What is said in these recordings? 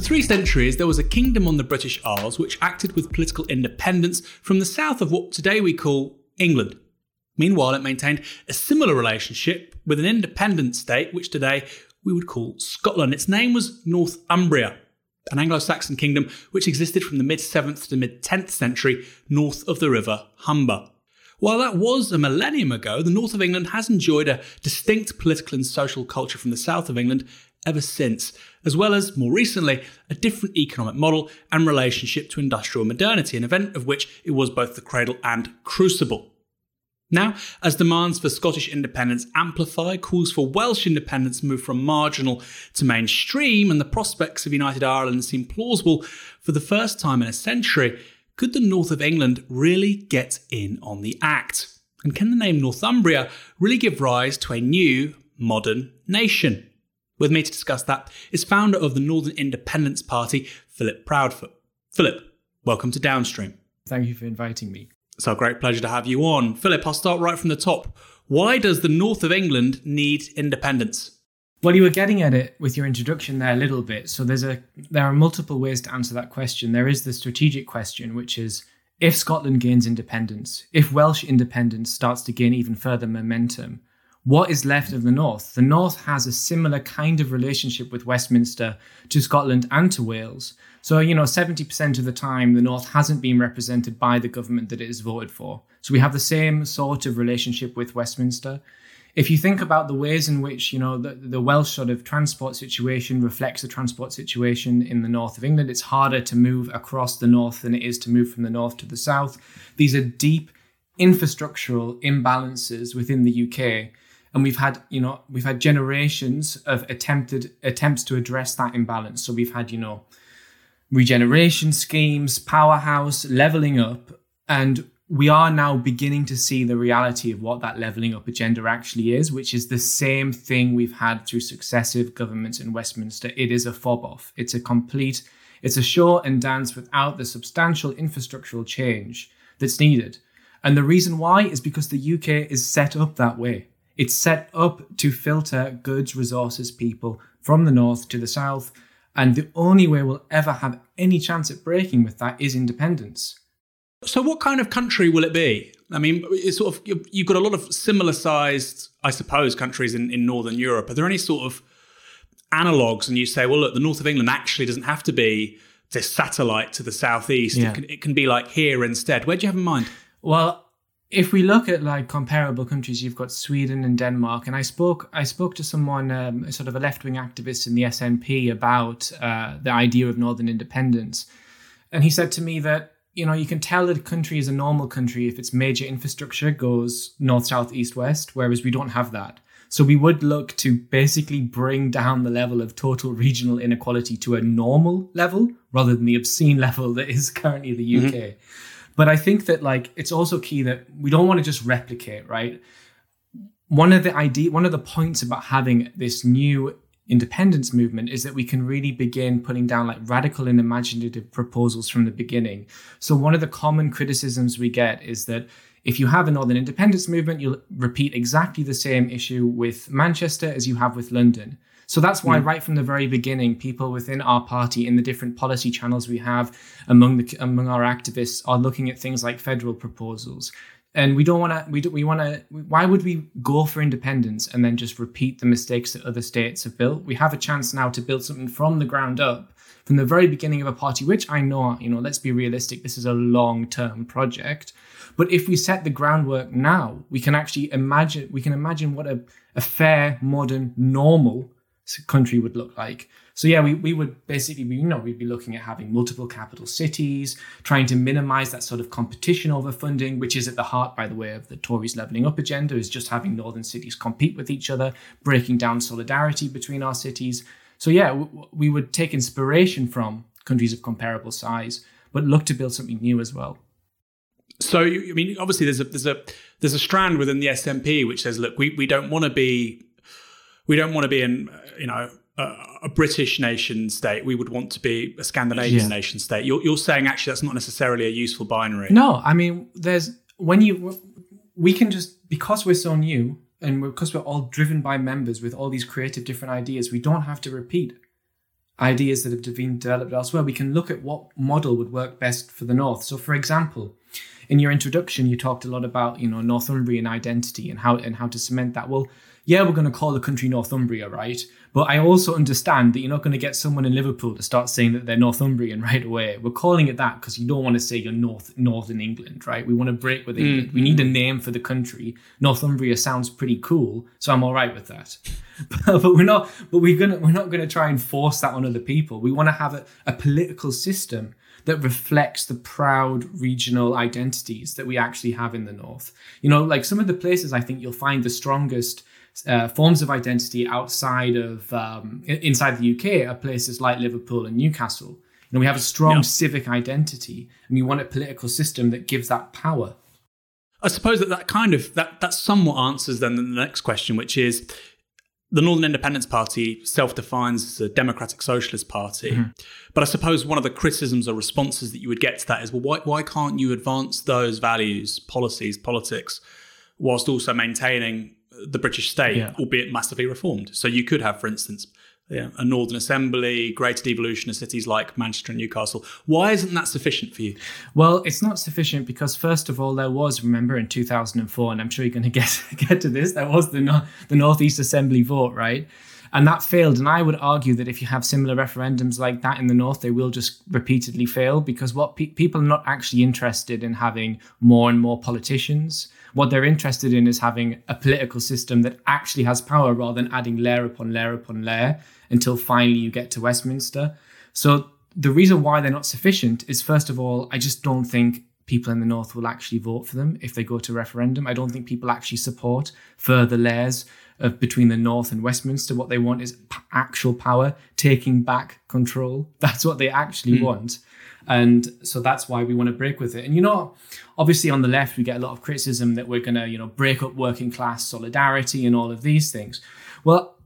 For three centuries, there was a kingdom on the British Isles which acted with political independence from the south of what today we call England. Meanwhile, it maintained a similar relationship with an independent state which today we would call Scotland. Its name was Northumbria, an Anglo Saxon kingdom which existed from the mid 7th to mid 10th century north of the River Humber. While that was a millennium ago, the north of England has enjoyed a distinct political and social culture from the south of England ever since, as well as, more recently, a different economic model and relationship to industrial modernity, an event of which it was both the cradle and crucible. Now, as demands for Scottish independence amplify, calls for Welsh independence move from marginal to mainstream, and the prospects of United Ireland seem plausible for the first time in a century, could the north of England really get in on the act? And can the name Northumbria really give rise to a new, modern nation? With me to discuss that is founder of the Northern Independence Party, Philip Proudfoot. Philip, welcome to Downstream. Thank you for inviting me. It's our great pleasure to have you on. Philip, I'll start right from the top. Why does the north of England need independence? Well, you were getting at it with your introduction there a little bit. So there's a there are multiple ways to answer that question. There is the strategic question, which is if Scotland gains independence, if Welsh independence starts to gain even further momentum, what is left of the North? The North has a similar kind of relationship with Westminster to Scotland and to Wales. So, you know, 70% of the time, the North hasn't been represented by the government that it has voted for. So we have the same sort of relationship with Westminster if you think about the ways in which you know the, the Welsh sort of transport situation reflects the transport situation in the north of England, it's harder to move across the north than it is to move from the north to the south. These are deep infrastructural imbalances within the UK, and we've had you know we've had generations of attempted attempts to address that imbalance. So we've had you know regeneration schemes, powerhouse, leveling up, and we are now beginning to see the reality of what that levelling up agenda actually is, which is the same thing we've had through successive governments in Westminster. It is a fob off. It's a complete, it's a show and dance without the substantial infrastructural change that's needed. And the reason why is because the UK is set up that way. It's set up to filter goods, resources, people from the north to the south. And the only way we'll ever have any chance at breaking with that is independence. So, what kind of country will it be? I mean, it's sort of you've got a lot of similar sized, I suppose, countries in, in Northern Europe. Are there any sort of analogues? And you say, well, look, the north of England actually doesn't have to be this satellite to the southeast. Yeah. It, can, it can be like here instead. Where do you have in mind? Well, if we look at like comparable countries, you've got Sweden and Denmark, and I spoke I spoke to someone, um, sort of a left wing activist in the SNP, about uh, the idea of northern independence, and he said to me that you know, you can tell that a country is a normal country if its major infrastructure goes north, south, east, west, whereas we don't have that. So we would look to basically bring down the level of total regional inequality to a normal level rather than the obscene level that is currently the UK. Mm-hmm. But I think that like it's also key that we don't want to just replicate, right? One of the idea one of the points about having this new independence movement is that we can really begin putting down like radical and imaginative proposals from the beginning. So one of the common criticisms we get is that if you have a northern independence movement, you'll repeat exactly the same issue with Manchester as you have with London. So that's why, mm. right from the very beginning, people within our party, in the different policy channels we have among the among our activists, are looking at things like federal proposals, and we don't want to we do, we want to why would we go for independence and then just repeat the mistakes that other states have built? We have a chance now to build something from the ground up from the very beginning of a party which i know you know let's be realistic this is a long term project. But if we set the groundwork now we can actually imagine we can imagine what a, a fair modern normal country would look like so yeah, we, we would basically you know, we'd be looking at having multiple capital cities, trying to minimize that sort of competition over funding, which is at the heart, by the way, of the Tories levelling up agenda, is just having northern cities compete with each other, breaking down solidarity between our cities. So yeah, we would take inspiration from countries of comparable size, but look to build something new as well. So I mean, obviously, there's a there's a there's a strand within the SNP which says, look, we, we don't want to be we don't want to be in you know a, British nation state, we would want to be a Scandinavian yeah. nation state. You're, you're saying actually that's not necessarily a useful binary. No, I mean, there's when you we can just because we're so new and because we're all driven by members with all these creative different ideas, we don't have to repeat ideas that have been developed elsewhere, we can look at what model would work best for the North. So, for example, in your introduction, you talked a lot about you know Northumbrian identity and how and how to cement that. Well, yeah, we're going to call the country Northumbria, right? But I also understand that you're not going to get someone in Liverpool to start saying that they're Northumbrian right away. We're calling it that because you don't want to say you're North Northern England, right? We want to break with England. Mm-hmm. We need a name for the country. Northumbria sounds pretty cool, so I'm all right with that. but, but we're not. But we're gonna. We're not going to try and force that on other people. We want to have a, a political system that reflects the proud regional identities that we actually have in the north. You know, like some of the places I think you'll find the strongest uh, forms of identity outside of um, inside the UK are places like Liverpool and Newcastle. You know, we have a strong yeah. civic identity, and we want a political system that gives that power. I suppose that that kind of that that somewhat answers then the next question, which is the Northern Independence Party self defines as a democratic socialist party. Mm-hmm. But I suppose one of the criticisms or responses that you would get to that is well, why, why can't you advance those values, policies, politics, whilst also maintaining the British state, yeah. albeit massively reformed? So you could have, for instance, yeah, a Northern Assembly, greater devolution of cities like Manchester and Newcastle. Why isn't that sufficient for you? Well, it's not sufficient because, first of all, there was, remember, in 2004, and I'm sure you're going to get get to this, there was the, no- the Northeast Assembly vote, right? And that failed. And I would argue that if you have similar referendums like that in the North, they will just repeatedly fail because what pe- people are not actually interested in having more and more politicians. What they're interested in is having a political system that actually has power rather than adding layer upon layer upon layer until finally you get to Westminster. So the reason why they're not sufficient is first of all, I just don't think people in the north will actually vote for them if they go to referendum. I don't think people actually support further layers of between the north and Westminster. What they want is p- actual power, taking back control. That's what they actually mm. want. And so that's why we want to break with it. And you know, obviously on the left we get a lot of criticism that we're going to, you know, break up working class solidarity and all of these things. Well,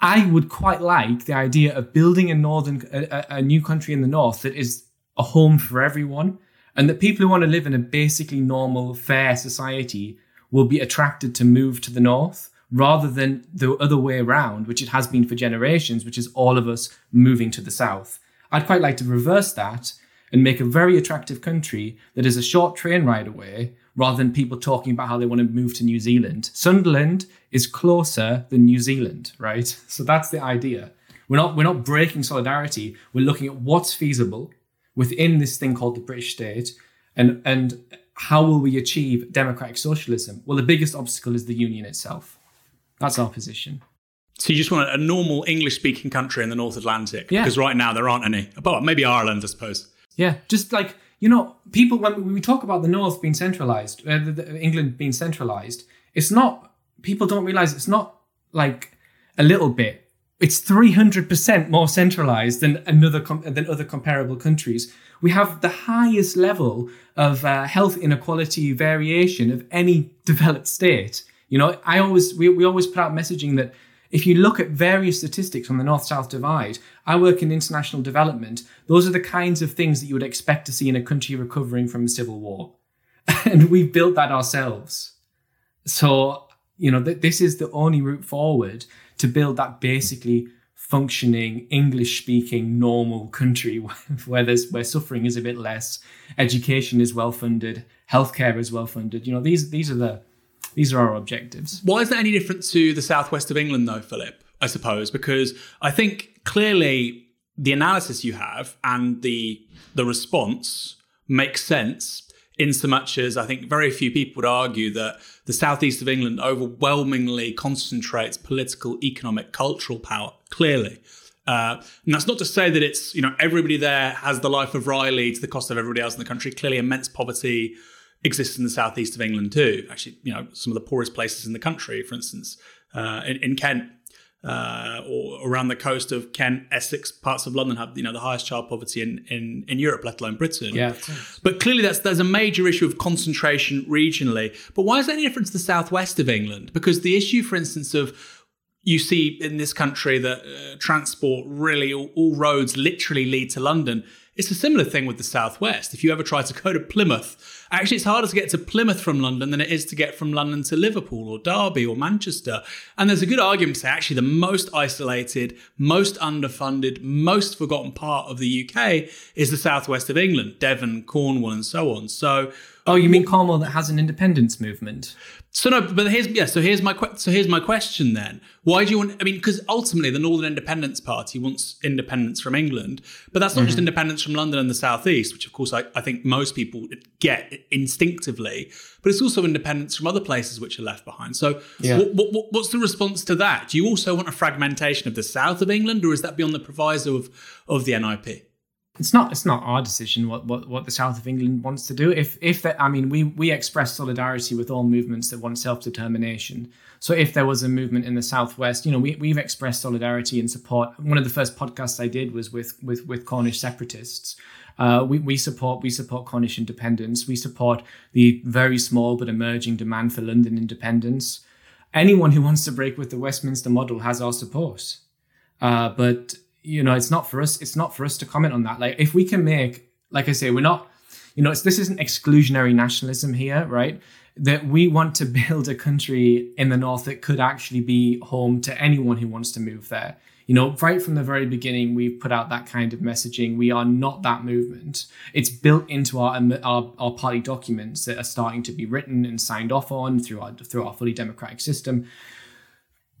I would quite like the idea of building a northern, a, a new country in the north that is a home for everyone, and that people who want to live in a basically normal, fair society will be attracted to move to the north rather than the other way around, which it has been for generations, which is all of us moving to the south. I'd quite like to reverse that and make a very attractive country that is a short train ride away rather than people talking about how they want to move to New Zealand. Sunderland is closer than New Zealand, right? So that's the idea. We're not we're not breaking solidarity. We're looking at what's feasible within this thing called the British state and and how will we achieve democratic socialism? Well, the biggest obstacle is the union itself. That's our position. So you just want a normal English speaking country in the North Atlantic? Yeah. Because right now there aren't any. But maybe Ireland, I suppose. Yeah, just like you know, people when we talk about the North being centralized, uh, the, the, England being centralized, it's not. People don't realize it's not like a little bit. It's three hundred percent more centralized than another com- than other comparable countries. We have the highest level of uh, health inequality variation of any developed state. You know, I always we, we always put out messaging that if you look at various statistics on the north south divide, I work in international development. Those are the kinds of things that you would expect to see in a country recovering from a civil war. and we've built that ourselves. So, you know, th- this is the only route forward to build that basically functioning English speaking normal country where there's where suffering is a bit less, education is well funded, healthcare is well funded. You know, these these are the these are our objectives. Why is that any different to the southwest of England, though, Philip? I suppose because I think clearly the analysis you have and the the response makes sense in so much as I think very few people would argue that the southeast of England overwhelmingly concentrates political, economic, cultural power. Clearly. Uh, and that's not to say that it's, you know, everybody there has the life of Riley to the cost of everybody else in the country. Clearly, immense poverty, exists in the southeast of England too. Actually, you know, some of the poorest places in the country, for instance, uh, in, in, Kent uh, or around the coast of Kent, Essex, parts of London have you know the highest child poverty in in, in Europe, let alone Britain. Yeah. But clearly, that's there's a major issue of concentration regionally. But why is that any different to the southwest of England? Because the issue, for instance, of you see in this country that uh, transport really all, all roads literally lead to London it's a similar thing with the Southwest. If you ever try to go to Plymouth, actually, it's harder to get to Plymouth from London than it is to get from London to Liverpool or Derby or Manchester. And there's a good argument to say actually the most isolated, most underfunded, most forgotten part of the UK is the Southwest of England, Devon, Cornwall, and so on. So, oh, you mean Cornwall that has an independence movement? So no, but here's yeah. So here's my so here's my question then. Why do you want? I mean, because ultimately the Northern Independence Party wants independence from England, but that's not mm-hmm. just independence from London and the southeast, which of course I, I think most people get instinctively, but it's also independence from other places which are left behind. So yeah. what, what, what's the response to that? Do you also want a fragmentation of the south of England, or is that beyond the proviso of of the NIP? It's not it's not our decision what, what, what the south of England wants to do. If if that, I mean we we express solidarity with all movements that want self determination. So if there was a movement in the southwest, you know, we we've expressed solidarity and support. One of the first podcasts I did was with with with Cornish separatists. Uh, we, we support we support Cornish independence. We support the very small but emerging demand for London independence. Anyone who wants to break with the Westminster model has our support. Uh, but you know, it's not for us. It's not for us to comment on that. Like, if we can make, like I say, we're not, you know, this isn't exclusionary nationalism here, right? That we want to build a country in the north that could actually be home to anyone who wants to move there. You know, right from the very beginning, we've put out that kind of messaging. We are not that movement. It's built into our um, our, our party documents that are starting to be written and signed off on through our through our fully democratic system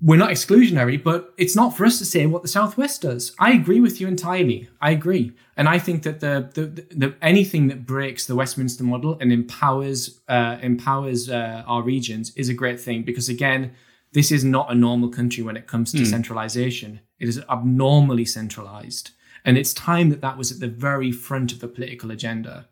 we're not exclusionary, but it's not for us to say what the Southwest does. I agree with you entirely. I agree, and I think that the the, the, anything that breaks the Westminster model and empowers uh, empowers uh, our regions is a great thing because again, this is not a normal country when it comes to mm. centralization. It is abnormally centralized, and it's time that that was at the very front of the political agenda,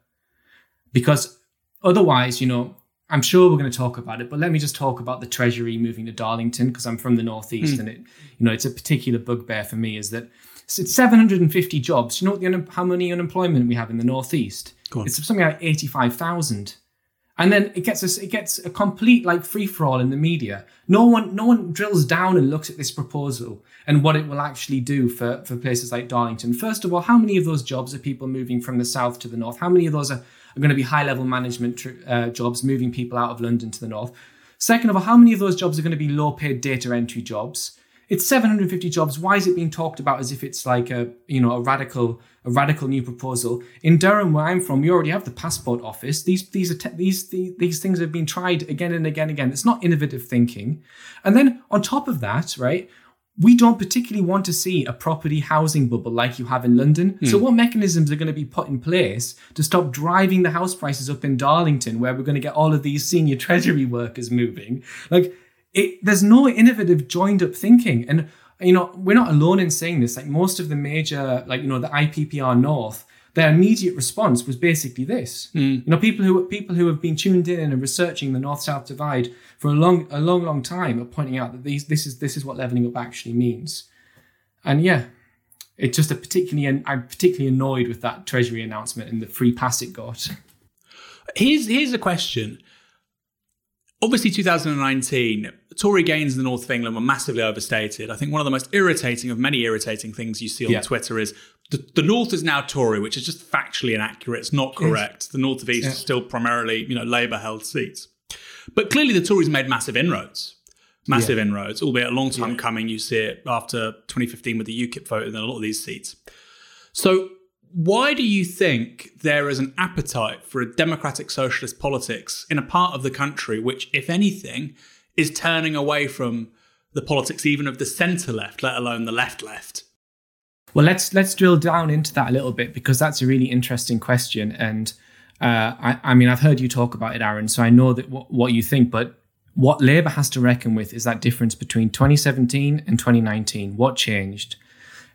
because otherwise, you know, I'm sure we're going to talk about it, but let me just talk about the Treasury moving to Darlington because I'm from the Northeast mm. and it, you know, it's a particular bugbear for me is that it's 750 jobs. You know what the un- how many unemployment we have in the Northeast? It's something like 85,000. And then it gets a, it gets a complete like free for all in the media. No one no one drills down and looks at this proposal and what it will actually do for, for places like Darlington. First of all, how many of those jobs are people moving from the south to the north? How many of those are are going to be high level management uh, jobs, moving people out of London to the north. Second of all, how many of those jobs are going to be low paid data entry jobs? It's 750 jobs. Why is it being talked about as if it's like a you know a radical a radical new proposal? In Durham, where I'm from, we already have the passport office. These these are te- these, these these things have been tried again and again and again. It's not innovative thinking. And then on top of that, right, we don't particularly want to see a property housing bubble like you have in London. So, hmm. what mechanisms are going to be put in place to stop driving the house prices up in Darlington, where we're going to get all of these senior treasury workers moving? Like, it, there's no innovative, joined up thinking. And, you know, we're not alone in saying this. Like, most of the major, like, you know, the IPPR North, their immediate response was basically this. Mm. You know, people who people who have been tuned in and researching the North-South divide for a long, a long, long time are pointing out that these this is this is what leveling up actually means. And yeah, it's just a particularly I'm particularly annoyed with that Treasury announcement and the free pass it got. Here's here's a question. Obviously, 2019, Tory gains in the north of England were massively overstated. I think one of the most irritating of many irritating things you see on yeah. Twitter is the, the, north is now Tory, which is just factually inaccurate. It's not correct. Yes. The north of east yeah. is still primarily, you know, Labour held seats. But clearly, the Tories made massive inroads. Massive yeah. inroads, albeit a long time coming. You see it after 2015 with the UKIP vote in a lot of these seats. So why do you think there is an appetite for a democratic socialist politics in a part of the country which, if anything, is turning away from the politics even of the centre left, let alone the left left? Well, let's let's drill down into that a little bit because that's a really interesting question, and uh, I, I, mean I've heard you talk about it, Aaron, so I know that w- what you think, but what Labour has to reckon with is that difference between 2017 and 2019. What changed?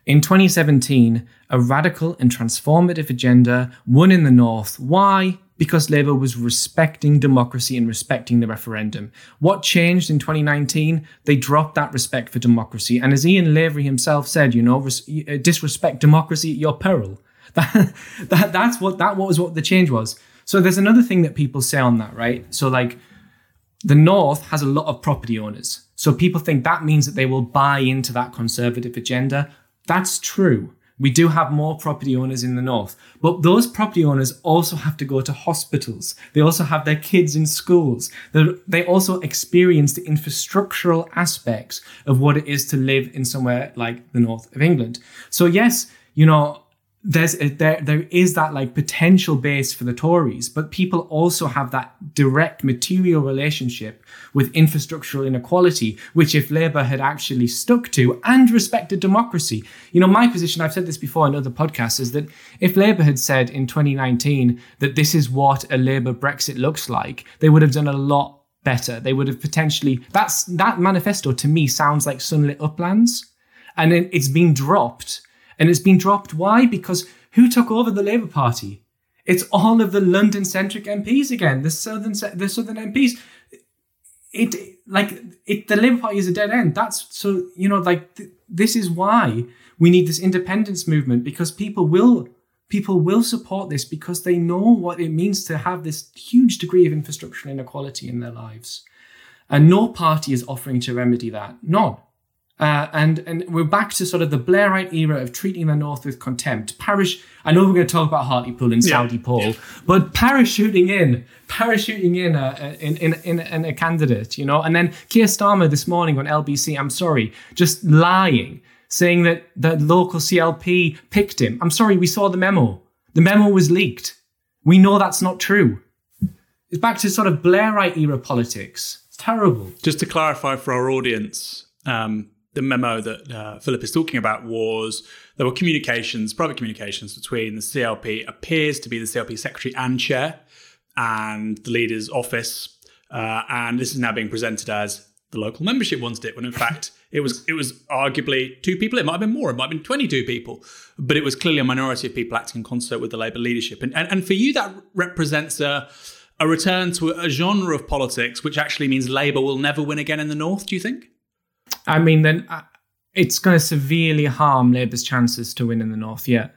In 2017, a radical and transformative agenda won in the North. Why? Because Labour was respecting democracy and respecting the referendum. What changed in 2019? They dropped that respect for democracy. And as Ian Lavery himself said, you know, uh, disrespect democracy at your peril. That, that, that's what that was what the change was. So there's another thing that people say on that, right? So like the North has a lot of property owners. So people think that means that they will buy into that conservative agenda. That's true. We do have more property owners in the north, but those property owners also have to go to hospitals. They also have their kids in schools. They're, they also experience the infrastructural aspects of what it is to live in somewhere like the north of England. So yes, you know, there's a, there there is that like potential base for the Tories, but people also have that direct material relationship with infrastructural inequality, which if Labour had actually stuck to and respected democracy, you know, my position, I've said this before in other podcasts, is that if Labour had said in 2019 that this is what a Labour Brexit looks like, they would have done a lot better. They would have potentially that's that manifesto to me sounds like sunlit uplands, and it's been dropped and it's been dropped. Why? Because who took over the Labour Party? It's all of the London-centric MPs again, the southern the southern MPs. It like it. The Labour Party is a dead end. That's so you know like th- this is why we need this independence movement because people will people will support this because they know what it means to have this huge degree of infrastructural inequality in their lives, and no party is offering to remedy that. None. Uh, and and we're back to sort of the Blairite era of treating the North with contempt. Parish, I know we're going to talk about Hartlepool and yeah. Paul, but parachuting in, parachuting in a, in, in, in, in a candidate, you know, and then Keir Starmer this morning on LBC, I'm sorry, just lying, saying that the local CLP picked him. I'm sorry, we saw the memo. The memo was leaked. We know that's not true. It's back to sort of Blairite era politics. It's terrible. Just to clarify for our audience, um, the memo that uh, Philip is talking about was there were communications, private communications between the CLP, appears to be the CLP secretary and chair, and the leader's office. Uh, and this is now being presented as the local membership wanted it, when in fact it was it was arguably two people. It might have been more. It might have been twenty two people, but it was clearly a minority of people acting in concert with the Labour leadership. And and, and for you, that represents a a return to a genre of politics which actually means Labour will never win again in the north. Do you think? I mean, then uh, it's going to severely harm Labour's chances to win in the north. Yeah,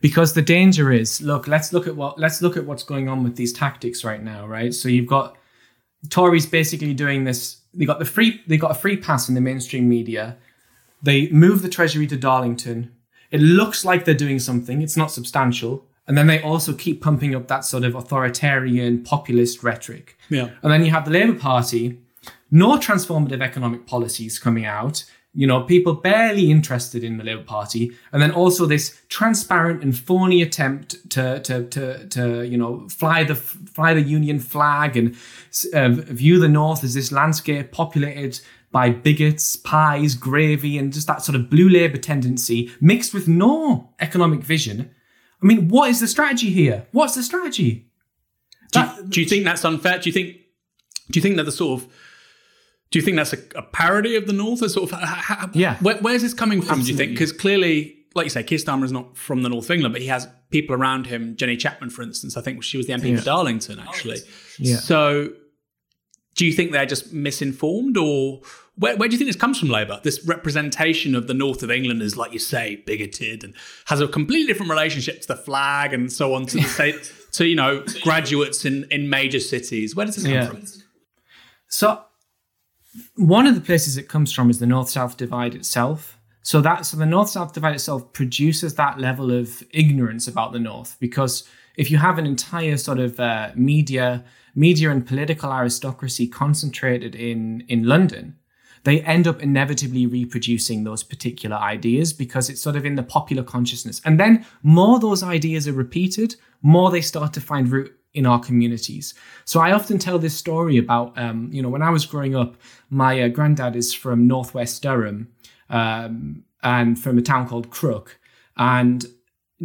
because the danger is, look, let's look at what let's look at what's going on with these tactics right now, right? So you've got Tories basically doing this. They got the free. They got a free pass in the mainstream media. They move the treasury to Darlington. It looks like they're doing something. It's not substantial. And then they also keep pumping up that sort of authoritarian populist rhetoric. Yeah. And then you have the Labour Party no transformative economic policies coming out. You know, people barely interested in the Labour Party, and then also this transparent and phony attempt to to to, to you know fly the fly the Union flag and uh, view the North as this landscape populated by bigots, pies, gravy, and just that sort of blue Labour tendency mixed with no economic vision. I mean, what is the strategy here? What's the strategy? Do, that, do you think that's unfair? Do you think do you think that the sort of do you think that's a, a parody of the North? Or sort of, how, yeah. Where, where's this coming from? Absolutely. Do you think? Because clearly, like you say, Keir Starmer is not from the North of England, but he has people around him. Jenny Chapman, for instance, I think she was the MP yeah. for Darlington, actually. Yeah. So, do you think they're just misinformed, or where, where do you think this comes from, Labour? This representation of the North of England is, like you say, bigoted and has a completely different relationship to the flag and so on to the state, to you know graduates in in major cities. Where does this come yeah. from? So one of the places it comes from is the north south divide itself. So that so the north south divide itself produces that level of ignorance about the north because if you have an entire sort of uh, media media and political aristocracy concentrated in in London, they end up inevitably reproducing those particular ideas because it's sort of in the popular consciousness. And then more those ideas are repeated, more they start to find root in our communities. So I often tell this story about, um, you know, when I was growing up, my uh, granddad is from Northwest Durham um, and from a town called Crook. And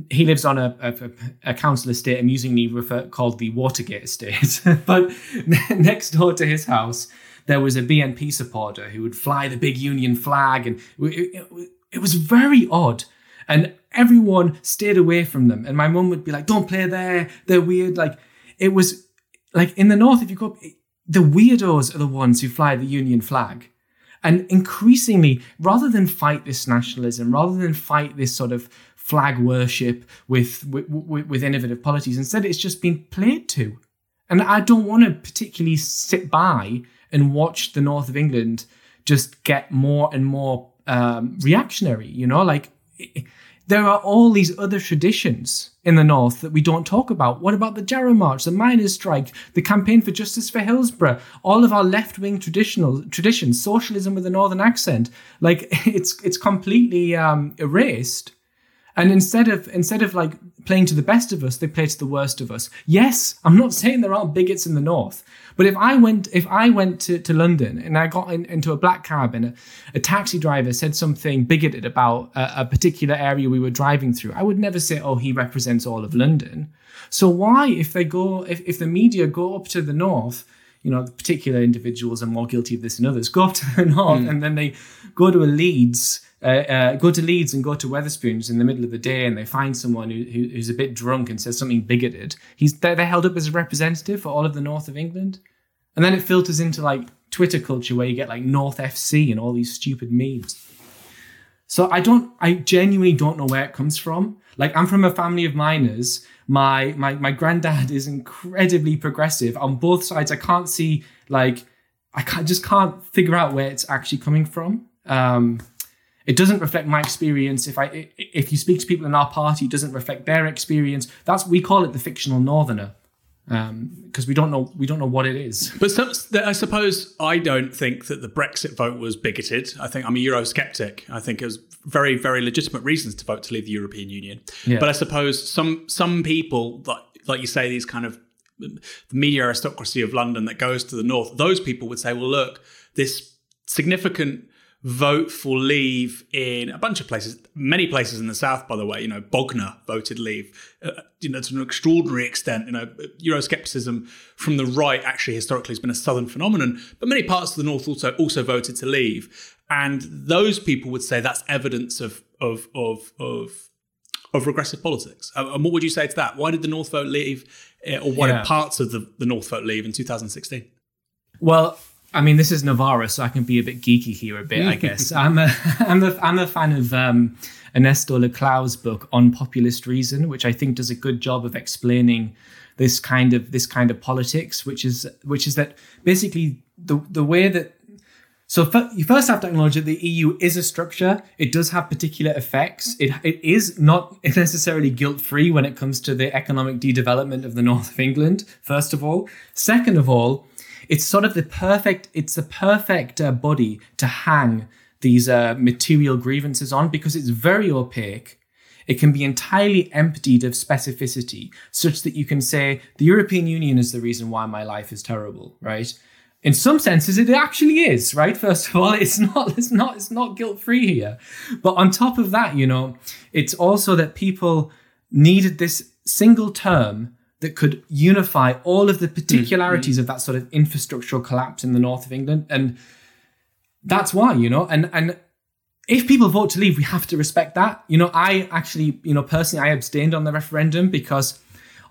he lives on a, a, a council estate, amusingly refer, called the Watergate Estate. but next door to his house, there was a BNP supporter who would fly the big Union flag. And it, it, it was very odd. And everyone stayed away from them. And my mum would be like, don't play there. They're weird. Like, it was like in the north, if you go, the weirdos are the ones who fly the Union flag. And increasingly, rather than fight this nationalism, rather than fight this sort of flag worship with, with, with innovative policies, instead it's just been played to. And I don't want to particularly sit by and watch the north of England just get more and more um, reactionary. You know, like there are all these other traditions in the north that we don't talk about. What about the Jarrow March, the miners' strike, the campaign for justice for Hillsborough, all of our left-wing traditional traditions, socialism with a northern accent? Like it's it's completely um, erased. And instead of instead of like playing to the best of us, they play to the worst of us. Yes, I'm not saying there aren't bigots in the north, but if I went, if I went to, to London and I got in, into a black cab and a, a, taxi driver said something bigoted about a, a particular area we were driving through, I would never say, "Oh, he represents all of London." So why, if they go, if, if the media go up to the north, you know, particular individuals are more guilty of this than others, go up to the north mm. and then they go to a Leeds uh, uh, go to Leeds and go to Wetherspoons in the middle of the day and they find someone who, who, who's a bit drunk and says something bigoted, he's they're, they're held up as a representative for all of the north of England. And then it filters into like Twitter culture where you get like North FC and all these stupid memes. So I don't, I genuinely don't know where it comes from. Like I'm from a family of miners. My my my granddad is incredibly progressive on both sides. I can't see like I can't, just can't figure out where it's actually coming from. Um, it doesn't reflect my experience. If I if you speak to people in our party, it doesn't reflect their experience. That's we call it the fictional northerner because um, we don't know we don't know what it is. But some, I suppose I don't think that the Brexit vote was bigoted. I think I'm a Eurosceptic. I think it was very very legitimate reasons to vote to leave the European Union. Yeah. But I suppose some some people like like you say these kind of the media aristocracy of London that goes to the north. Those people would say, well, look, this significant vote for leave in a bunch of places, many places in the south, by the way. You know, Bognor voted leave, uh, you know, to an extraordinary extent. You know, Euroscepticism from the right actually historically has been a southern phenomenon, but many parts of the north also also voted to leave. And those people would say that's evidence of of of of of regressive politics. Uh, and what would you say to that? Why did the North vote leave, uh, or why yeah. did parts of the, the North vote leave in 2016? Well, I mean, this is Novara, so I can be a bit geeky here a bit, I guess. I'm a, I'm a, I'm a fan of um, Ernesto Laclau's book on populist reason, which I think does a good job of explaining this kind of this kind of politics, which is which is that basically the the way that so f- you first have to acknowledge that the EU is a structure. It does have particular effects. It it is not necessarily guilt free when it comes to the economic de-development of the north of England. First of all, second of all it's sort of the perfect it's the perfect uh, body to hang these uh, material grievances on because it's very opaque. It can be entirely emptied of specificity such that you can say the european union is the reason why my life is terrible right? In some senses it actually is right? First of all it's not it's not it's not guilt free here. But on top of that you know it's also that people needed this single term that could unify all of the particularities mm-hmm. of that sort of infrastructural collapse in the north of England. And that's why, you know, and and if people vote to leave, we have to respect that. You know, I actually, you know, personally I abstained on the referendum because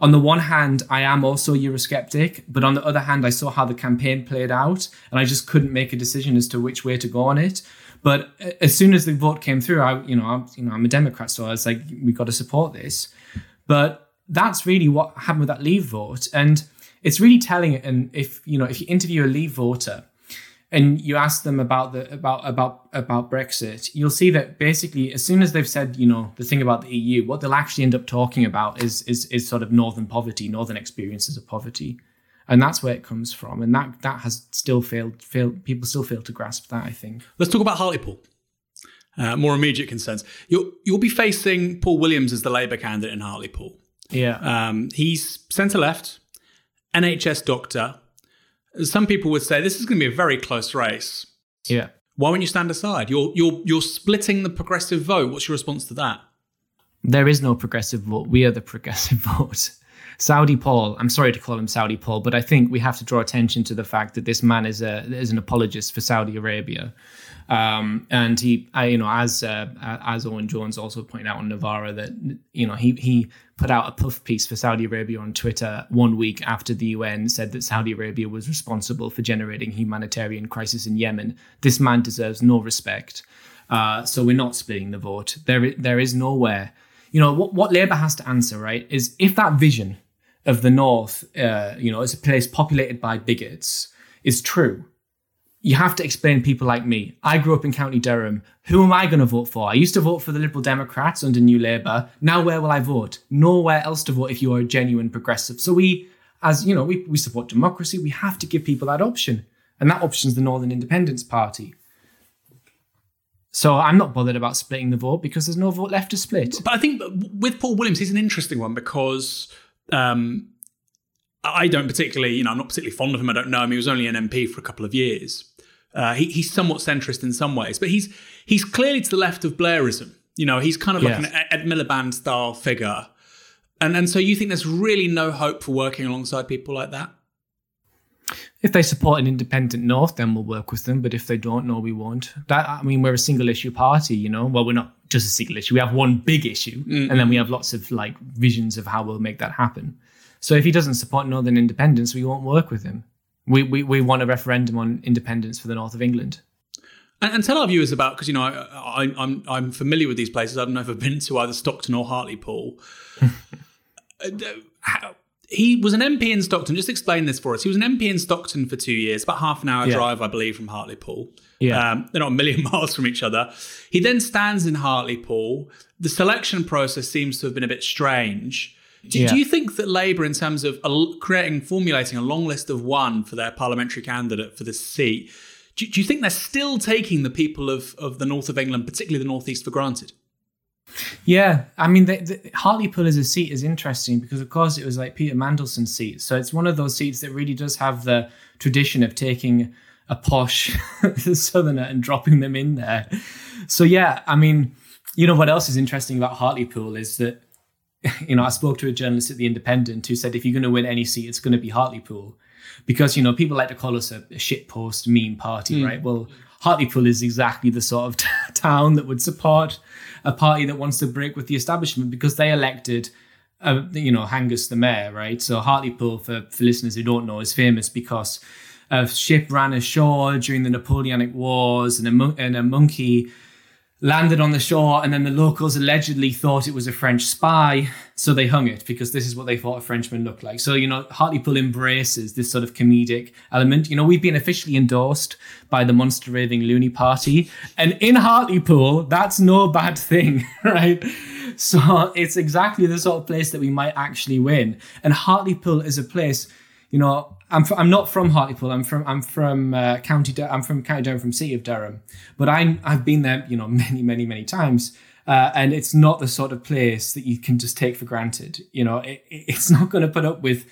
on the one hand, I am also Eurosceptic, but on the other hand, I saw how the campaign played out, and I just couldn't make a decision as to which way to go on it. But as soon as the vote came through, I, you know, I'm, you know, I'm a Democrat, so I was like, we got to support this. But that's really what happened with that leave vote. And it's really telling. And if you know, if you interview a leave voter and you ask them about the about about about Brexit, you'll see that basically as soon as they've said, you know, the thing about the EU, what they'll actually end up talking about is is is sort of northern poverty, northern experiences of poverty. And that's where it comes from. And that that has still failed failed people still fail to grasp that, I think. Let's talk about Hartlepool. Uh, more immediate concerns. You'll you'll be facing Paul Williams as the Labour candidate in Hartlepool. Yeah. Um, he's centre left, NHS doctor. Some people would say this is going to be a very close race. Yeah. Why won't you stand aside? You're you're you're splitting the progressive vote. What's your response to that? There is no progressive vote. We are the progressive vote. Saudi Paul, I'm sorry to call him Saudi Paul, but I think we have to draw attention to the fact that this man is a is an apologist for Saudi Arabia. Um, and he, I, you know, as uh, as Owen Jones also pointed out on Novara, that you know he he put out a puff piece for Saudi Arabia on Twitter one week after the UN said that Saudi Arabia was responsible for generating humanitarian crisis in Yemen. This man deserves no respect. Uh, so we're not splitting the vote. There there is nowhere. You know what what Labour has to answer right is if that vision of the North, uh, you know, as a place populated by bigots, is true you have to explain people like me. I grew up in County Durham. Who am I going to vote for? I used to vote for the Liberal Democrats under New Labour. Now, where will I vote? Nowhere else to vote if you are a genuine progressive. So, we, as you know, we, we support democracy. We have to give people that option. And that option is the Northern Independence Party. So I'm not bothered about splitting the vote because there's no vote left to split. But I think with Paul Williams, he's an interesting one because um, I don't particularly, you know, I'm not particularly fond of him. I don't know him. He was only an MP for a couple of years. Uh, he, he's somewhat centrist in some ways, but he's he's clearly to the left of Blairism. You know, he's kind of like an Ed Miliband style figure, and and so you think there's really no hope for working alongside people like that. If they support an independent North, then we'll work with them. But if they don't, no, we won't. That I mean, we're a single issue party, you know. Well, we're not just a single issue. We have one big issue, mm-hmm. and then we have lots of like visions of how we'll make that happen. So if he doesn't support Northern independence, we won't work with him. We, we, we want a referendum on independence for the north of England. And, and tell our viewers about because you know I, I, am I'm, I'm familiar with these places. I've never been to either Stockton or Hartlepool. Uh, he was an MP in Stockton. Just explain this for us. He was an MP in Stockton for two years, about half an hour yeah. drive, I believe, from Hartlepool. Yeah, um, they're not a million miles from each other. He then stands in Hartlepool. The selection process seems to have been a bit strange. Do, yeah. do you think that Labour, in terms of creating, formulating a long list of one for their parliamentary candidate for this seat, do, do you think they're still taking the people of, of the north of England, particularly the northeast, for granted? Yeah, I mean, the, the, Hartlepool as a seat is interesting because, of course, it was like Peter Mandelson's seat. So it's one of those seats that really does have the tradition of taking a posh southerner and dropping them in there. So yeah, I mean, you know what else is interesting about Hartlepool is that you know, I spoke to a journalist at the Independent who said if you're going to win any seat, it's going to be Hartlepool, because you know people like to call us a, a shit post meme party, mm. right? Well, Hartlepool is exactly the sort of t- town that would support a party that wants to break with the establishment because they elected. Uh, you know, Angus the mayor, right? So Hartlepool, for, for listeners who don't know, is famous because a ship ran ashore during the Napoleonic Wars, and a, mon- and a monkey landed on the shore, and then the locals allegedly thought it was a French spy, so they hung it because this is what they thought a Frenchman looked like. So, you know, Hartlepool embraces this sort of comedic element. You know, we've been officially endorsed by the Monster Raving Loony Party, and in Hartlepool, that's no bad thing, right? So it's exactly the sort of place that we might actually win. And Hartlepool is a place, you know, I'm fr- I'm not from Hartlepool. I'm from I'm from uh, County. Dur- I'm from County Durham, from City of Durham. But I I've been there, you know, many many many times. Uh, and it's not the sort of place that you can just take for granted. You know, it, it's not going to put up with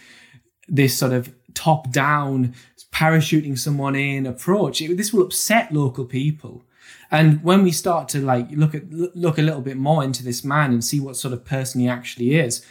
this sort of top down parachuting someone in approach. It, this will upset local people. And when we start to like look at look a little bit more into this man and see what sort of person he actually is,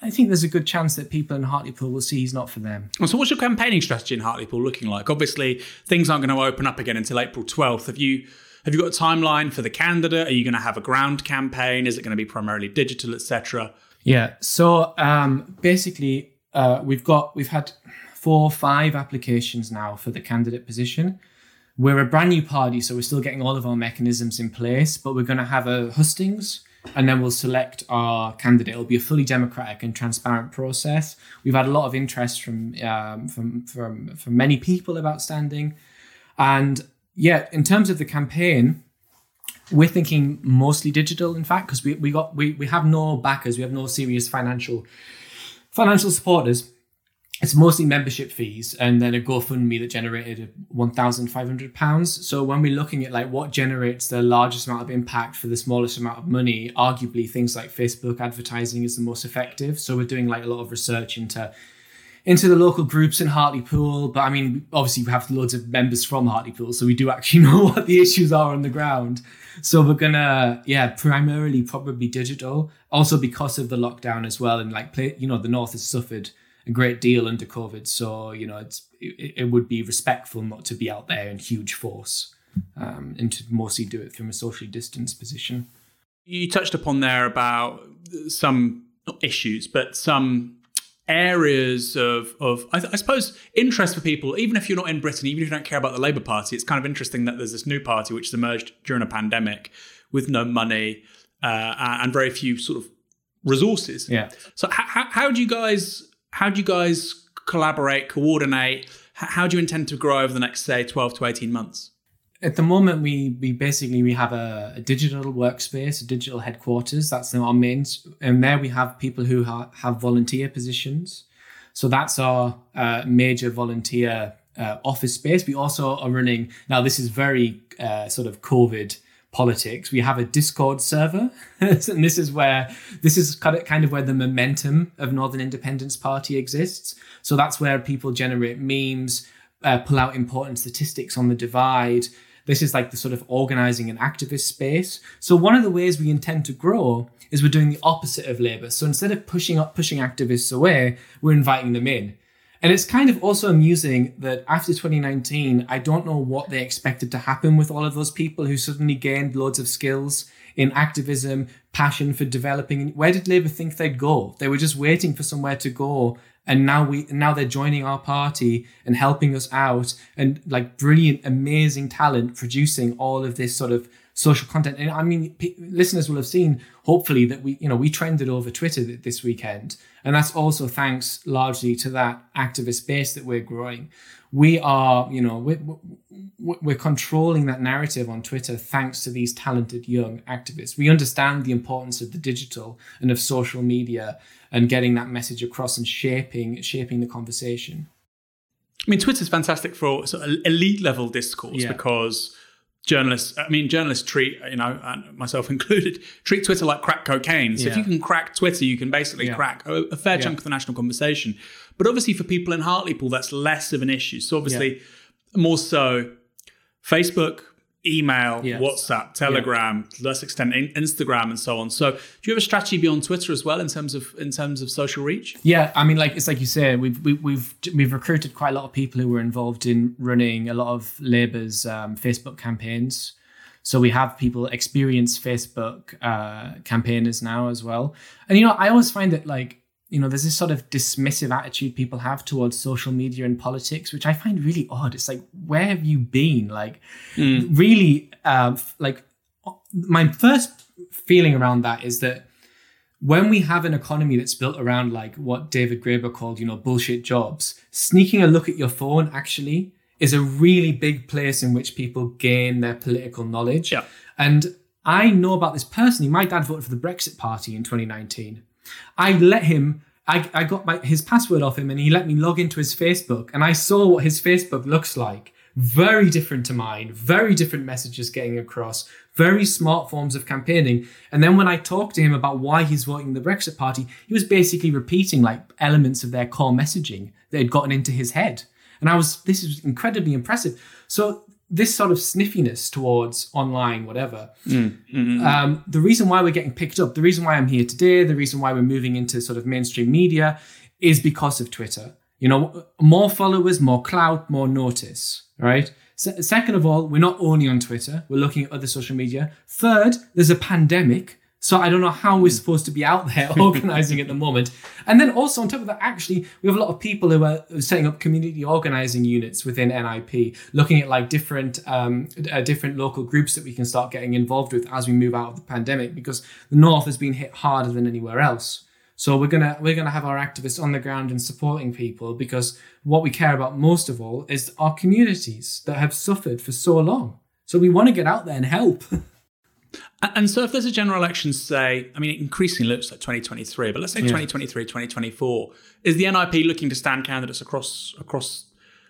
I think there's a good chance that people in Hartlepool will see he's not for them. So, what's your campaigning strategy in Hartlepool looking like? Obviously, things aren't going to open up again until April 12th. Have you have you got a timeline for the candidate? Are you going to have a ground campaign? Is it going to be primarily digital, etc.? Yeah. So um, basically, uh, we've got we've had four, or five applications now for the candidate position. We're a brand new party, so we're still getting all of our mechanisms in place, but we're going to have a hustings and then we'll select our candidate. It'll be a fully democratic and transparent process. We've had a lot of interest from um, from from from many people about standing, and yeah, in terms of the campaign, we're thinking mostly digital. In fact, because we we got we we have no backers, we have no serious financial financial supporters it's mostly membership fees and then a GoFundMe that generated £1,500. So when we're looking at like what generates the largest amount of impact for the smallest amount of money, arguably things like Facebook advertising is the most effective. So we're doing like a lot of research into into the local groups in Hartlepool. But I mean, obviously we have loads of members from Hartlepool, so we do actually know what the issues are on the ground. So we're gonna, yeah, primarily probably digital. Also because of the lockdown as well, and like you know, the North has suffered a great deal under COVID. So you know, it's it, it would be respectful not to be out there in huge force, um, and to mostly do it from a socially distanced position. You touched upon there about some issues, but some areas of of I, I, suppose interest for people, even if you're not in Britain, even if you don't care about the Labour Party, it's kind of interesting that there's this new party which has emerged during a pandemic with no money uh, and very few sort of resources. Yeah. So how, how do you guys how do you guys collaborate, coordinate? how do you intend to grow over the next, say, 12 to 18 months? At the moment, we we basically we have a, a digital workspace, a digital headquarters. That's our main, and there we have people who ha- have volunteer positions. So that's our uh, major volunteer uh, office space. We also are running now. This is very uh, sort of COVID politics. We have a Discord server, and this is where this is kind of kind of where the momentum of Northern Independence Party exists. So that's where people generate memes, uh, pull out important statistics on the divide. This is like the sort of organizing and activist space. So one of the ways we intend to grow is we're doing the opposite of Labour. So instead of pushing up pushing activists away, we're inviting them in. And it's kind of also amusing that after 2019, I don't know what they expected to happen with all of those people who suddenly gained loads of skills in activism, passion for developing. Where did Labour think they'd go? They were just waiting for somewhere to go. And now we now they're joining our party and helping us out and like brilliant, amazing talent producing all of this sort of social content. And I mean, p- listeners will have seen, hopefully, that we, you know, we trended over Twitter this weekend. And that's also thanks largely to that activist base that we're growing. We are, you know, we're, we're controlling that narrative on Twitter thanks to these talented young activists. We understand the importance of the digital and of social media and getting that message across and shaping shaping the conversation. I mean, Twitter's fantastic for sort of elite level discourse yeah. because journalists i mean journalists treat you know myself included treat twitter like crack cocaine so yeah. if you can crack twitter you can basically yeah. crack a, a fair yeah. chunk of the national conversation but obviously for people in hartlepool that's less of an issue so obviously more so facebook email, yes. WhatsApp, Telegram, yeah. less extent Instagram, and so on. So, do you have a strategy beyond Twitter as well in terms of in terms of social reach? Yeah, I mean, like it's like you say, we've we, have we've, we've recruited quite a lot of people who were involved in running a lot of Labour's um, Facebook campaigns. So we have people experienced Facebook uh, campaigners now as well. And you know, I always find that like you know, there's this sort of dismissive attitude people have towards social media and politics, which I find really odd. It's like, where have you been? Like, mm. really, uh, like, my first feeling around that is that when we have an economy that's built around like what David Graeber called, you know, bullshit jobs, sneaking a look at your phone actually is a really big place in which people gain their political knowledge. Yeah. And I know about this personally. My dad voted for the Brexit Party in 2019. I let him. I, I got my, his password off him and he let me log into his Facebook and I saw what his Facebook looks like. Very different to mine, very different messages getting across, very smart forms of campaigning. And then when I talked to him about why he's voting the Brexit Party, he was basically repeating like elements of their core messaging that had gotten into his head. And I was, this is incredibly impressive. So this sort of sniffiness towards online, whatever. Mm, mm-hmm. um, the reason why we're getting picked up, the reason why I'm here today, the reason why we're moving into sort of mainstream media is because of Twitter. You know, more followers, more clout, more notice, right? second of all, we're not only on Twitter, we're looking at other social media. Third, there's a pandemic. So I don't know how we're supposed to be out there organizing at the moment. And then also on top of that, actually, we have a lot of people who are setting up community organizing units within NIP, looking at like different um, uh, different local groups that we can start getting involved with as we move out of the pandemic, because the north has been hit harder than anywhere else. So we're gonna we're gonna have our activists on the ground and supporting people because what we care about most of all is our communities that have suffered for so long. So we want to get out there and help. And so, if there's a general election, say, I mean, it increasingly looks like 2023, but let's say yeah. 2023, 2024, is the NIP looking to stand candidates across across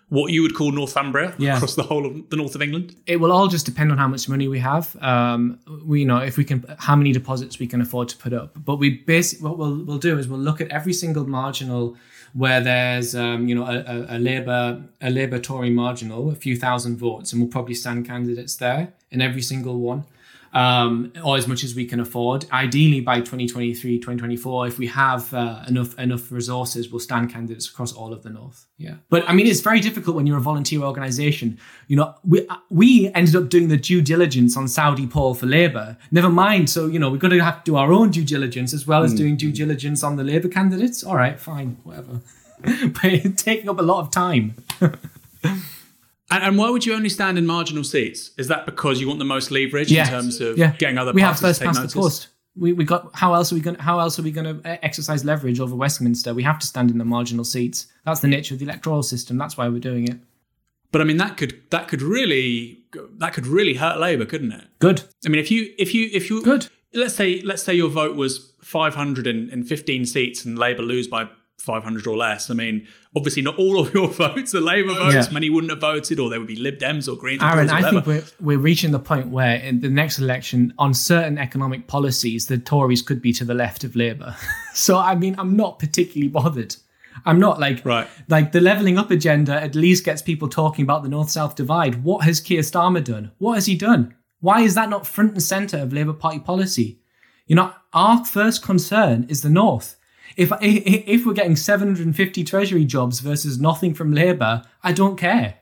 what you would call Northumbria, yeah. across the whole of the north of England? It will all just depend on how much money we have. Um, we you know if we can, how many deposits we can afford to put up. But we basically what we'll we'll do is we'll look at every single marginal where there's um, you know a, a, a Labour a Labour Tory marginal, a few thousand votes, and we'll probably stand candidates there in every single one um, or as much as we can afford. Ideally, by 2023, 2024, if we have uh, enough enough resources, we'll stand candidates across all of the north. Yeah, but I mean, it's very difficult when you're a volunteer organisation. You know, we we ended up doing the due diligence on Saudi poll for Labour. Never mind. So you know, we're going to have to do our own due diligence as well as mm. doing due diligence on the Labour candidates. All right, fine, whatever. but it's taking up a lot of time. And, and, why would you only stand in marginal seats? Is that because you want the most leverage yes. in terms of yeah. getting other we have first past the post. We, we got how else are we going how else are we going to uh, exercise leverage over Westminster? We have to stand in the marginal seats. That's the nature of the electoral system. That's why we're doing it. But I mean that could that could really that could really hurt Labour, couldn't it? Good. I mean if you if you if you Good. let's say let's say your vote was 515 seats and Labour lose by 500 or less. I mean, obviously not all of your votes are Labour votes. Yeah. Many wouldn't have voted, or there would be Lib Dems or Greens. Aaron, or I think we're, we're reaching the point where in the next election, on certain economic policies, the Tories could be to the left of Labour. so, I mean, I'm not particularly bothered. I'm not like Right. like the levelling up agenda at least gets people talking about the north south divide. What has Keir Starmer done? What has he done? Why is that not front and centre of Labour Party policy? You know, our first concern is the north. If if we're getting 750 treasury jobs versus nothing from Labour, I don't care.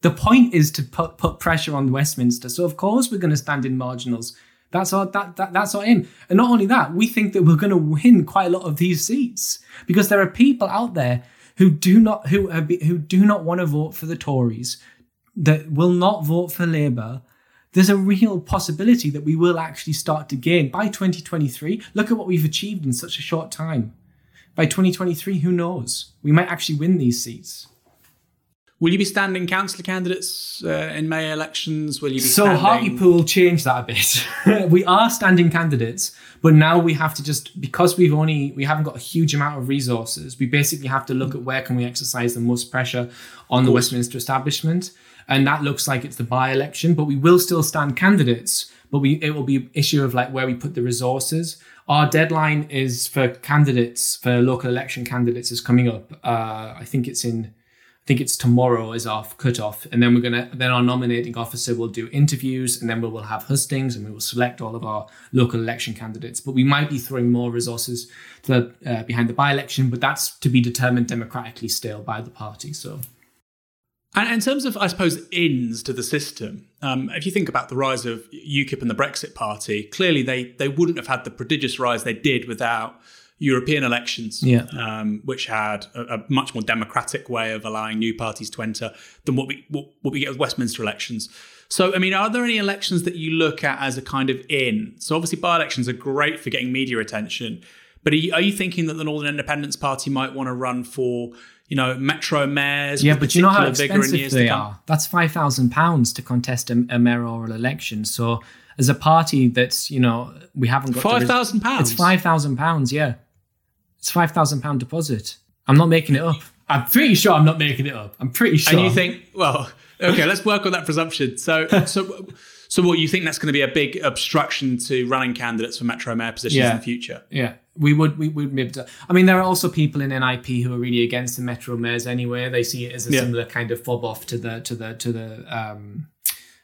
The point is to put, put pressure on Westminster. So of course we're going to stand in marginals. That's our that, that that's our aim. And not only that, we think that we're going to win quite a lot of these seats because there are people out there who do not who who do not want to vote for the Tories, that will not vote for Labour. There's a real possibility that we will actually start to gain by 2023. Look at what we've achieved in such a short time. By 2023, who knows? We might actually win these seats. Will you be standing councillor candidates uh, in May elections? Will you be So standing? Hartlepool changed that a bit. we are standing candidates, but now we have to just because we've only we haven't got a huge amount of resources. We basically have to look at where can we exercise the most pressure on the Westminster establishment, and that looks like it's the by-election. But we will still stand candidates, but we it will be an issue of like where we put the resources. Our deadline is for candidates for local election candidates is coming up. Uh, I think it's in. I think it's tomorrow is our cutoff, and then we're gonna then our nominating officer will do interviews, and then we will have hustings, and we will select all of our local election candidates. But we might be throwing more resources to the, uh, behind the by-election, but that's to be determined democratically still by the party. So And in terms of, I suppose, ins to the system, um, if you think about the rise of UKIP and the Brexit Party, clearly they they wouldn't have had the prodigious rise they did without European elections, Yeah. um, which had a, a much more democratic way of allowing new parties to enter than what we what, what we get with Westminster elections. So, I mean, are there any elections that you look at as a kind of in? So, obviously, by-elections are great for getting media attention, but are you, are you thinking that the Northern Independence Party might want to run for, you know, metro mayors? yeah, but you know how expensive years they are. That's five thousand pounds to contest a, a mayoral election. So as a party that's you know we haven't got res- Five thousand pounds. It's five thousand pounds. Yeah, it's five thousand pound deposit. I'm not making it up. I'm pretty sure I'm not making it up. I'm pretty sure. And you think, well, okay, let's work on that presumption. So, so, so, what you think that's going to be a big obstruction to running candidates for metro mayor positions Yeah. in the future? Yeah, we would we would be able to. I mean, there are also people in NIP who are really against the metro mayors anyway. They see it as a Yeah. similar kind of fob off to the to the to the um,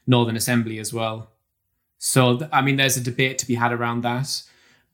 Northern Assembly as well. So th- I mean, there's a debate to be had around that.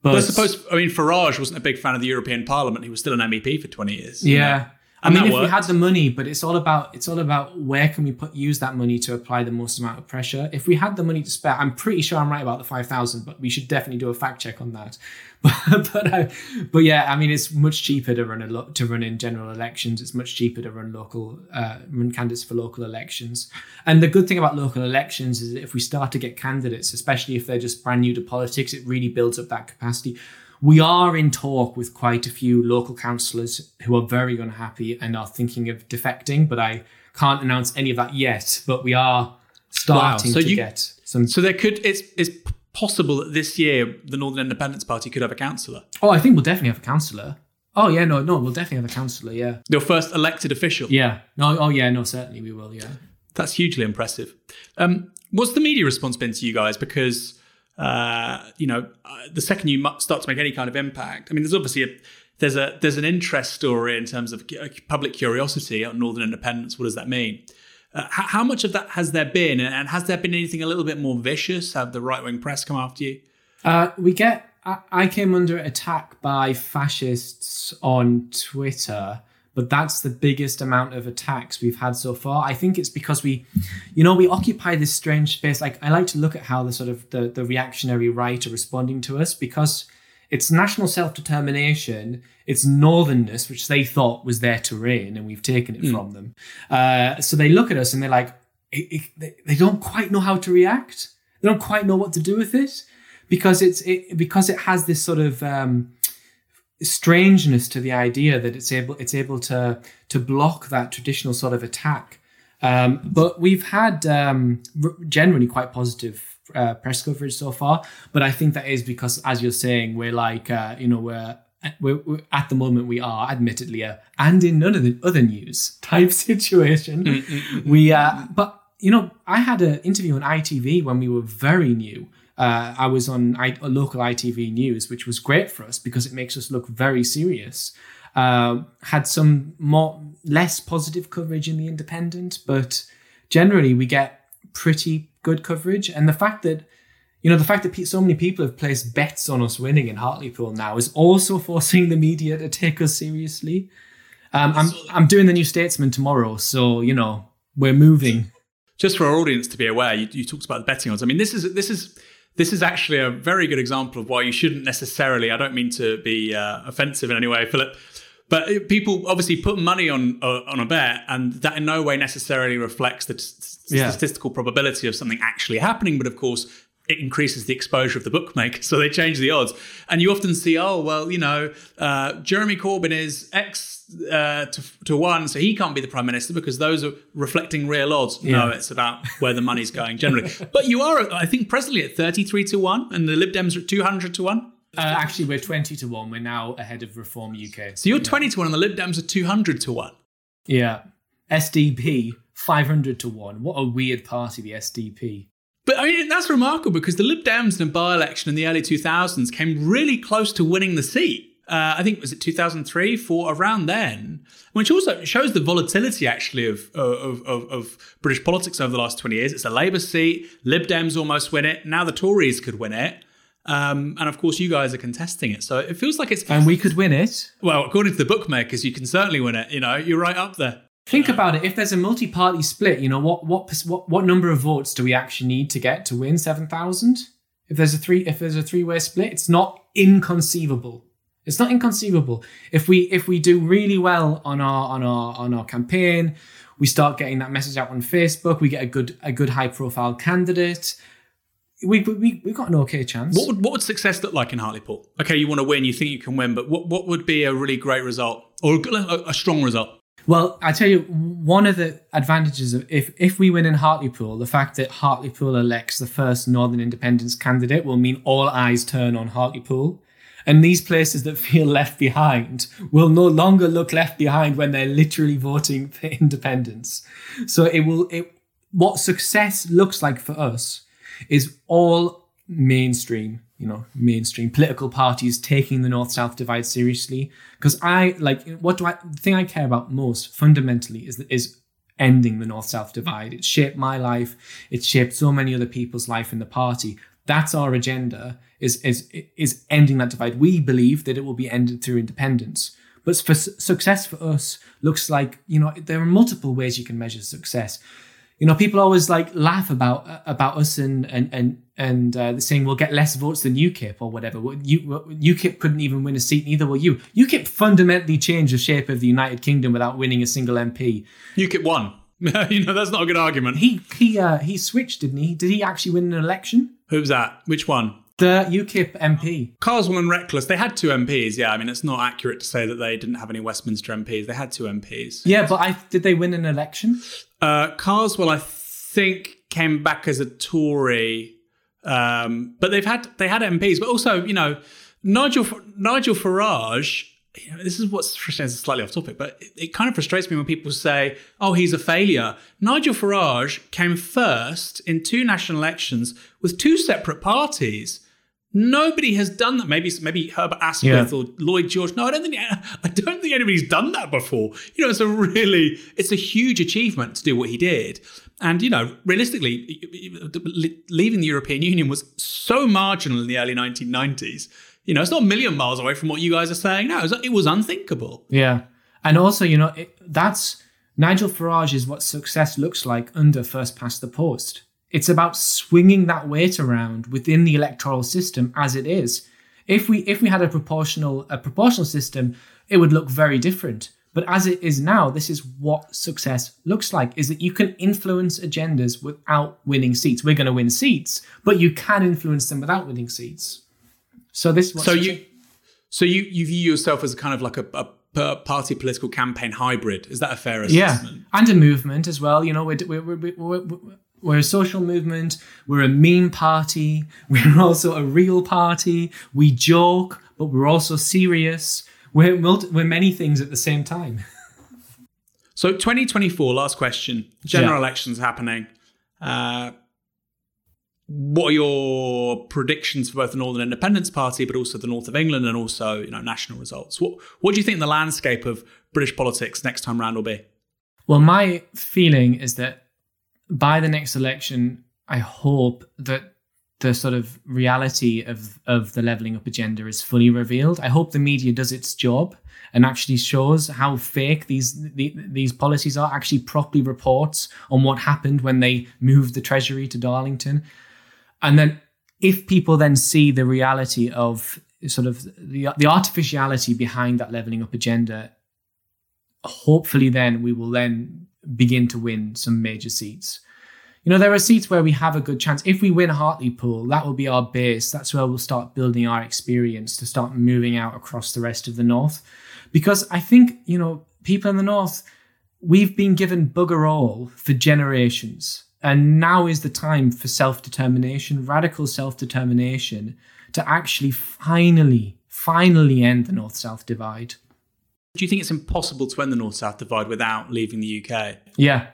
But, But I suppose, I mean, Farage wasn't a big fan of the European Parliament. He was still an MEP for twenty years. yeah. I mean, if we had the money, but it's all about it's all about where can we put use that money to apply the most amount of pressure. If we had the money to spare, I'm pretty sure I'm right about the five thousand, but we should definitely do a fact check on that. But but, I, but yeah, I mean, it's much cheaper to run a lo- to run in general elections. It's much cheaper to run local uh, run candidates for local elections. And the good thing about local elections is that if we start to get candidates, especially if they're just brand new to politics, it really builds up that capacity. We are in talk with quite a few local councillors who are very unhappy and are thinking of defecting, but I can't announce any of that yet. But we are starting So to you- get some. So there could it's it's possible that this year the Northern Independence Party could have a councillor, Oh, I think we'll definitely have a councillor. Oh yeah, no, no, we'll definitely have a councillor. Yeah, your first elected official. yeah. No, oh yeah, no, certainly we will. Yeah. That's hugely impressive. Um, what's the media response been to you guys? Because uh, you know, uh, the second you start to make any kind of impact, I mean, there's obviously a there's a there's an interest story in terms of public curiosity on Northern Independence. What does that mean? Uh, how, how much of that has there been, and has there been anything a little bit more vicious? Have the right wing press come after you? Uh, we get. I, I came under attack by fascists on Twitter, but that's the biggest amount of attacks we've had so far. I think it's because we, you know, we occupy this strange space. Like I like to look at how the sort of the, the reactionary right are responding to us because it's national self determination, it's northernness, which they thought was their terrain, and we've taken it from them. Uh, so they look at us and they're like, it, it, they, they don't quite know how to react. They don't quite know what to do with it because it's it because it has this sort of um, strangeness to the idea that it's able it's able to to block that traditional sort of attack. Um, but we've had um, generally quite positive uh, press coverage so far. But I think that is because, as you're saying, we're like uh, you know we're we're, we're, at the moment we are admittedly a and in none of the other news type situation. Mm, mm, mm, we uh, but you know I had an interview on ITV when we were very new. Uh, I was on I, local ITV news, which was great for us because it makes us look very serious. Uh, had some more less positive coverage in the Independent, but generally we get pretty good coverage. And the fact that you know, the fact that so many people have placed bets on us winning in Hartlepool now is also forcing the media to take us seriously. Um, I'm I'm doing the New Statesman tomorrow, so you know we're moving. Just for our audience to be aware, you, you talked about the betting odds. I mean, this is this is this is actually a very good example of why you shouldn't necessarily. I don't mean to be uh, offensive in any way, Philip, but people obviously put money on uh, on a bet, and that in no way necessarily reflects the t- yeah. statistical probability of something actually happening. But of course, it increases the exposure of the bookmaker. So they change the odds. And you often see, oh, well, you know, uh, Jeremy Corbyn is X uh, to, to one, so he can't be the prime minister because those are reflecting real odds. Yeah. No, it's about where the money's going generally. but you are, I think, presently at 33 to 1, and the Lib Dems are at 200 to 1. Uh, actually, we're 20 to 1. We're now ahead of Reform UK. So you're yeah. 20 to 1, and the Lib Dems are 200 to 1. Yeah. SDP, 500 to 1. What a weird party, the SDP. But I mean, that's remarkable because the Lib Dems in a by election in the early 2000s came really close to winning the seat. Uh, I think was it 2003, four around then, which also shows the volatility actually of, of, of, of British politics over the last 20 years. It's a Labour seat. Lib Dems almost win it. Now the Tories could win it. Um, and of course, you guys are contesting it. So it feels like it's. And we could win it. Well, according to the bookmakers, you can certainly win it. You know, you're right up there. Think about it. If there's a multi-party split, you know what what what what number of votes do we actually need to get to win seven thousand? If there's a three if there's a three-way split, it's not inconceivable. It's not inconceivable. If we if we do really well on our on our on our campaign, we start getting that message out on Facebook. We get a good a good high-profile candidate. We we we've got an okay chance. What would what would success look like in Hartlepool? Okay, you want to win, you think you can win, but what what would be a really great result or a, a strong result? Well, I tell you, one of the advantages of if if we win in Hartlepool, the fact that Hartlepool elects the first Northern Independence candidate will mean all eyes turn on Hartlepool. And these places that feel left behind will no longer look left behind when they're literally voting for independence. So it will it what success looks like for us is all mainstream you know mainstream political parties taking the north south divide seriously. Because i like what do i the thing i care about most fundamentally is is ending the north south divide. It's shaped my life. It's shaped so many other people's life in the party. That's our agenda is is is ending that divide. We believe that it will be ended through independence. But for success for us looks like you know there are multiple ways you can measure success you know, people always like laugh about about us and and and and uh, saying we'll get less votes than UKIP or whatever. You, UKIP couldn't even win a seat, neither will you. UKIP fundamentally changed the shape of the United Kingdom without winning a single MP. UKIP won. you know, that's not a good argument. He he uh, he switched, didn't he? Did he actually win an election? Who was that? Which one? The UKIP MP. Carswell and Reckless, they had two MPs. Yeah, I mean, it's not accurate to say that they didn't have any Westminster MPs. They had two MPs. Yeah, but I did they win an election? Uh, Carswell, I think, came back as a Tory, um, but they've had they had MPs, but also you know Nigel Nigel Farage. You know, this is what's frustrating. Slightly off topic, but it, it kind of frustrates me when people say, "Oh, he's a failure." Nigel Farage came first in two national elections with two separate parties. Nobody has done that. Maybe maybe Herbert Asquith yeah. or Lloyd George. No, I don't think I don't think anybody's done that before. You know, it's a really it's a huge achievement to do what he did. And you know, realistically, leaving the European Union was so marginal in the early 1990s. You know, it's not a million miles away from what you guys are saying now. It was, it was unthinkable. Yeah, and also, you know, it, that's Nigel Farage is what success looks like under first past the post. It's about swinging that weight around within the electoral system as it is. If we if we had a proportional a proportional system, it would look very different. But as it is now, this is what success looks like is that you can influence agendas without winning seats. We're going to win seats, but you can influence them without winning seats. So this So you so you you view yourself as a kind of like a, a party political campaign hybrid. Is that a fair assessment? Yeah, and a movement as well. You know, we're, we're, we're, we're, a social movement. We're a meme party. We're also a real party. We joke, but we're also serious. We're, we're many things at the same time. so 2024, last question. General yeah. elections happening. Uh, what are your predictions for both the Northern Independence Party, but also the North of England, and also you know national results? What What do you think the landscape of British politics next time round will be? Well, my feeling is that by the next election, I hope that the sort of reality of of the leveling up agenda is fully revealed. I hope the media does its job and actually shows how fake these the, these policies are. Actually, properly reports on what happened when they moved the treasury to Darlington, and then if people then see the reality of sort of the the artificiality behind that leveling up agenda, hopefully then we will then begin to win some major seats. You know, there are seats where we have a good chance. If we win Hartlepool, that will be our base. That's where we'll start building our experience to start moving out across the rest of the North. Because I think, you know, people in the North, we've been given bugger all for generations. And now is the time for self determination, radical self determination, to actually finally, finally end the North South divide. Do you think it's impossible to end the North South divide without leaving the UK? Yeah,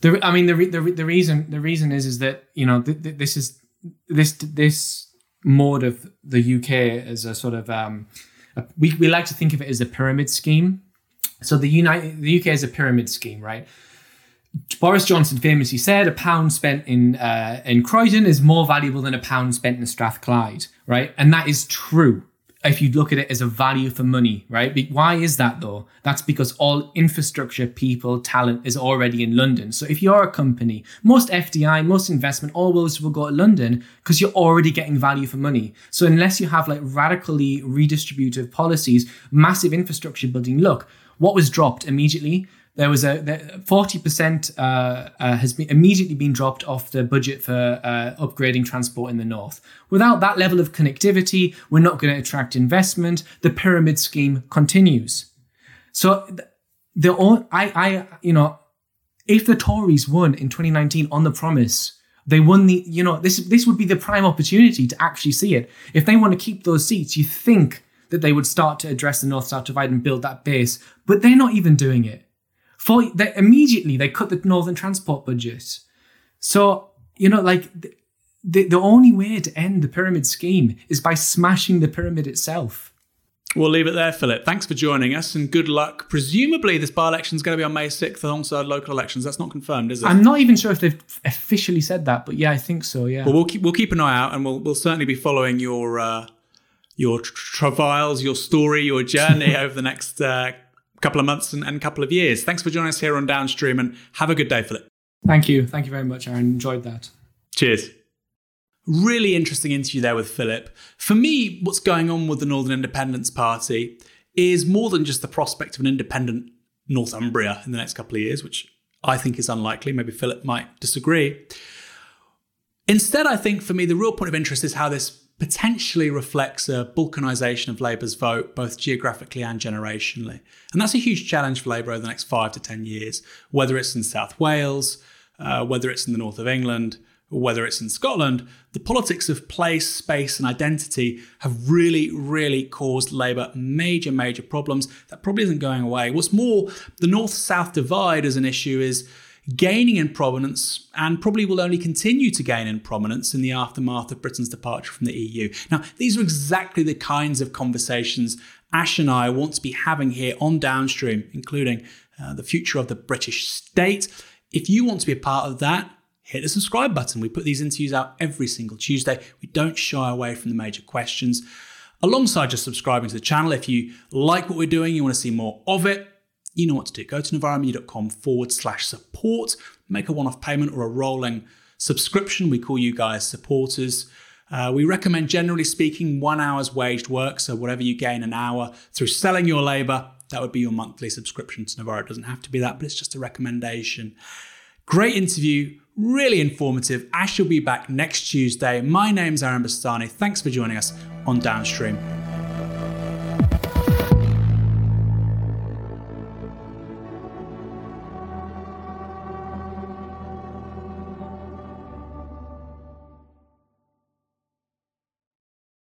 the, I mean, the, the the reason the reason is is that you know th- th- this is this this mode of the UK as a sort of um, a, we we like to think of it as a pyramid scheme. So the United the UK is a pyramid scheme, right? Boris Johnson famously said a pound spent in uh, in Croydon is more valuable than a pound spent in Strathclyde, right? And that is true if you look at it as a value for money, right? Why is that though? That's because all infrastructure, people, talent is already in London. So if you're a company, most FDI, most investment, all those will go to London because you're already getting value for money. So unless you have like radically redistributive policies, massive infrastructure building, look, what was dropped immediately there was a forty percent uh, uh, has been immediately been dropped off the budget for uh, upgrading transport in the north. Without that level of connectivity, we're not going to attract investment. The pyramid scheme continues. So the I I you know if the Tories won in 2019 on the promise, they won the you know this this would be the prime opportunity to actually see it. If they want to keep those seats, you think that they would start to address the north south divide and build that base, but they're not even doing it. For they, immediately they cut the northern transport budget. So you know, like the the only way to end the pyramid scheme is by smashing the pyramid itself. We'll leave it there, Philip. Thanks for joining us and good luck. Presumably, this by election is going to be on May 6th alongside local elections. That's not confirmed, is it? I'm not even sure if they've officially said that, but yeah, I think so, yeah. Well, we'll keep, we'll keep an eye out and we'll, we'll certainly be following your, uh, your travails, your story, your journey over the next uh, couple of months and, and a couple of years. Thanks for joining us here on Downstream and have a good day, Philip. Thank you. Thank you very much, Aaron. Enjoyed that. Cheers. Really interesting interview there with Philip. For me, what's going on with the Northern Independence Party is more than just the prospect of an independent Northumbria in the next couple of years, which I think is unlikely. Maybe Philip might disagree. Instead, I think for me, the real point of interest is how this potentially reflects a balkanisation of Labour's vote, both geographically and generationally. And that's a huge challenge for Labour over the next five to 10 years, whether it's in South Wales, uh, whether it's in the north of England, whether it's in Scotland. The politics of place, space, and identity have really, really caused Labour major, major problems. That probably isn't going away. What's more, the north south divide as an issue is gaining in prominence and probably will only continue to gain in prominence in the aftermath of Britain's departure from the EU. Now, these are exactly the kinds of conversations Ash and I want to be having here on Downstream, including uh, the future of the British state. If you want to be a part of that, hit the subscribe button. We put these interviews out every single Tuesday. We don't shy away from the major questions. Alongside just subscribing to the channel, if you like what we're doing, you want to see more of it, you know what to do. Go to novaramedia.com forward slash support, make a one off payment or a rolling subscription. We call you guys supporters. Uh, we recommend, generally speaking, one hour's waged work. So, whatever you gain an hour through selling your labor, that would be your monthly subscription to Novara. It doesn't have to be that, but it's just a recommendation. Great interview, really informative. Ash will be back next Tuesday. My name's Aaron Bastani. Thanks for joining us on Downstream.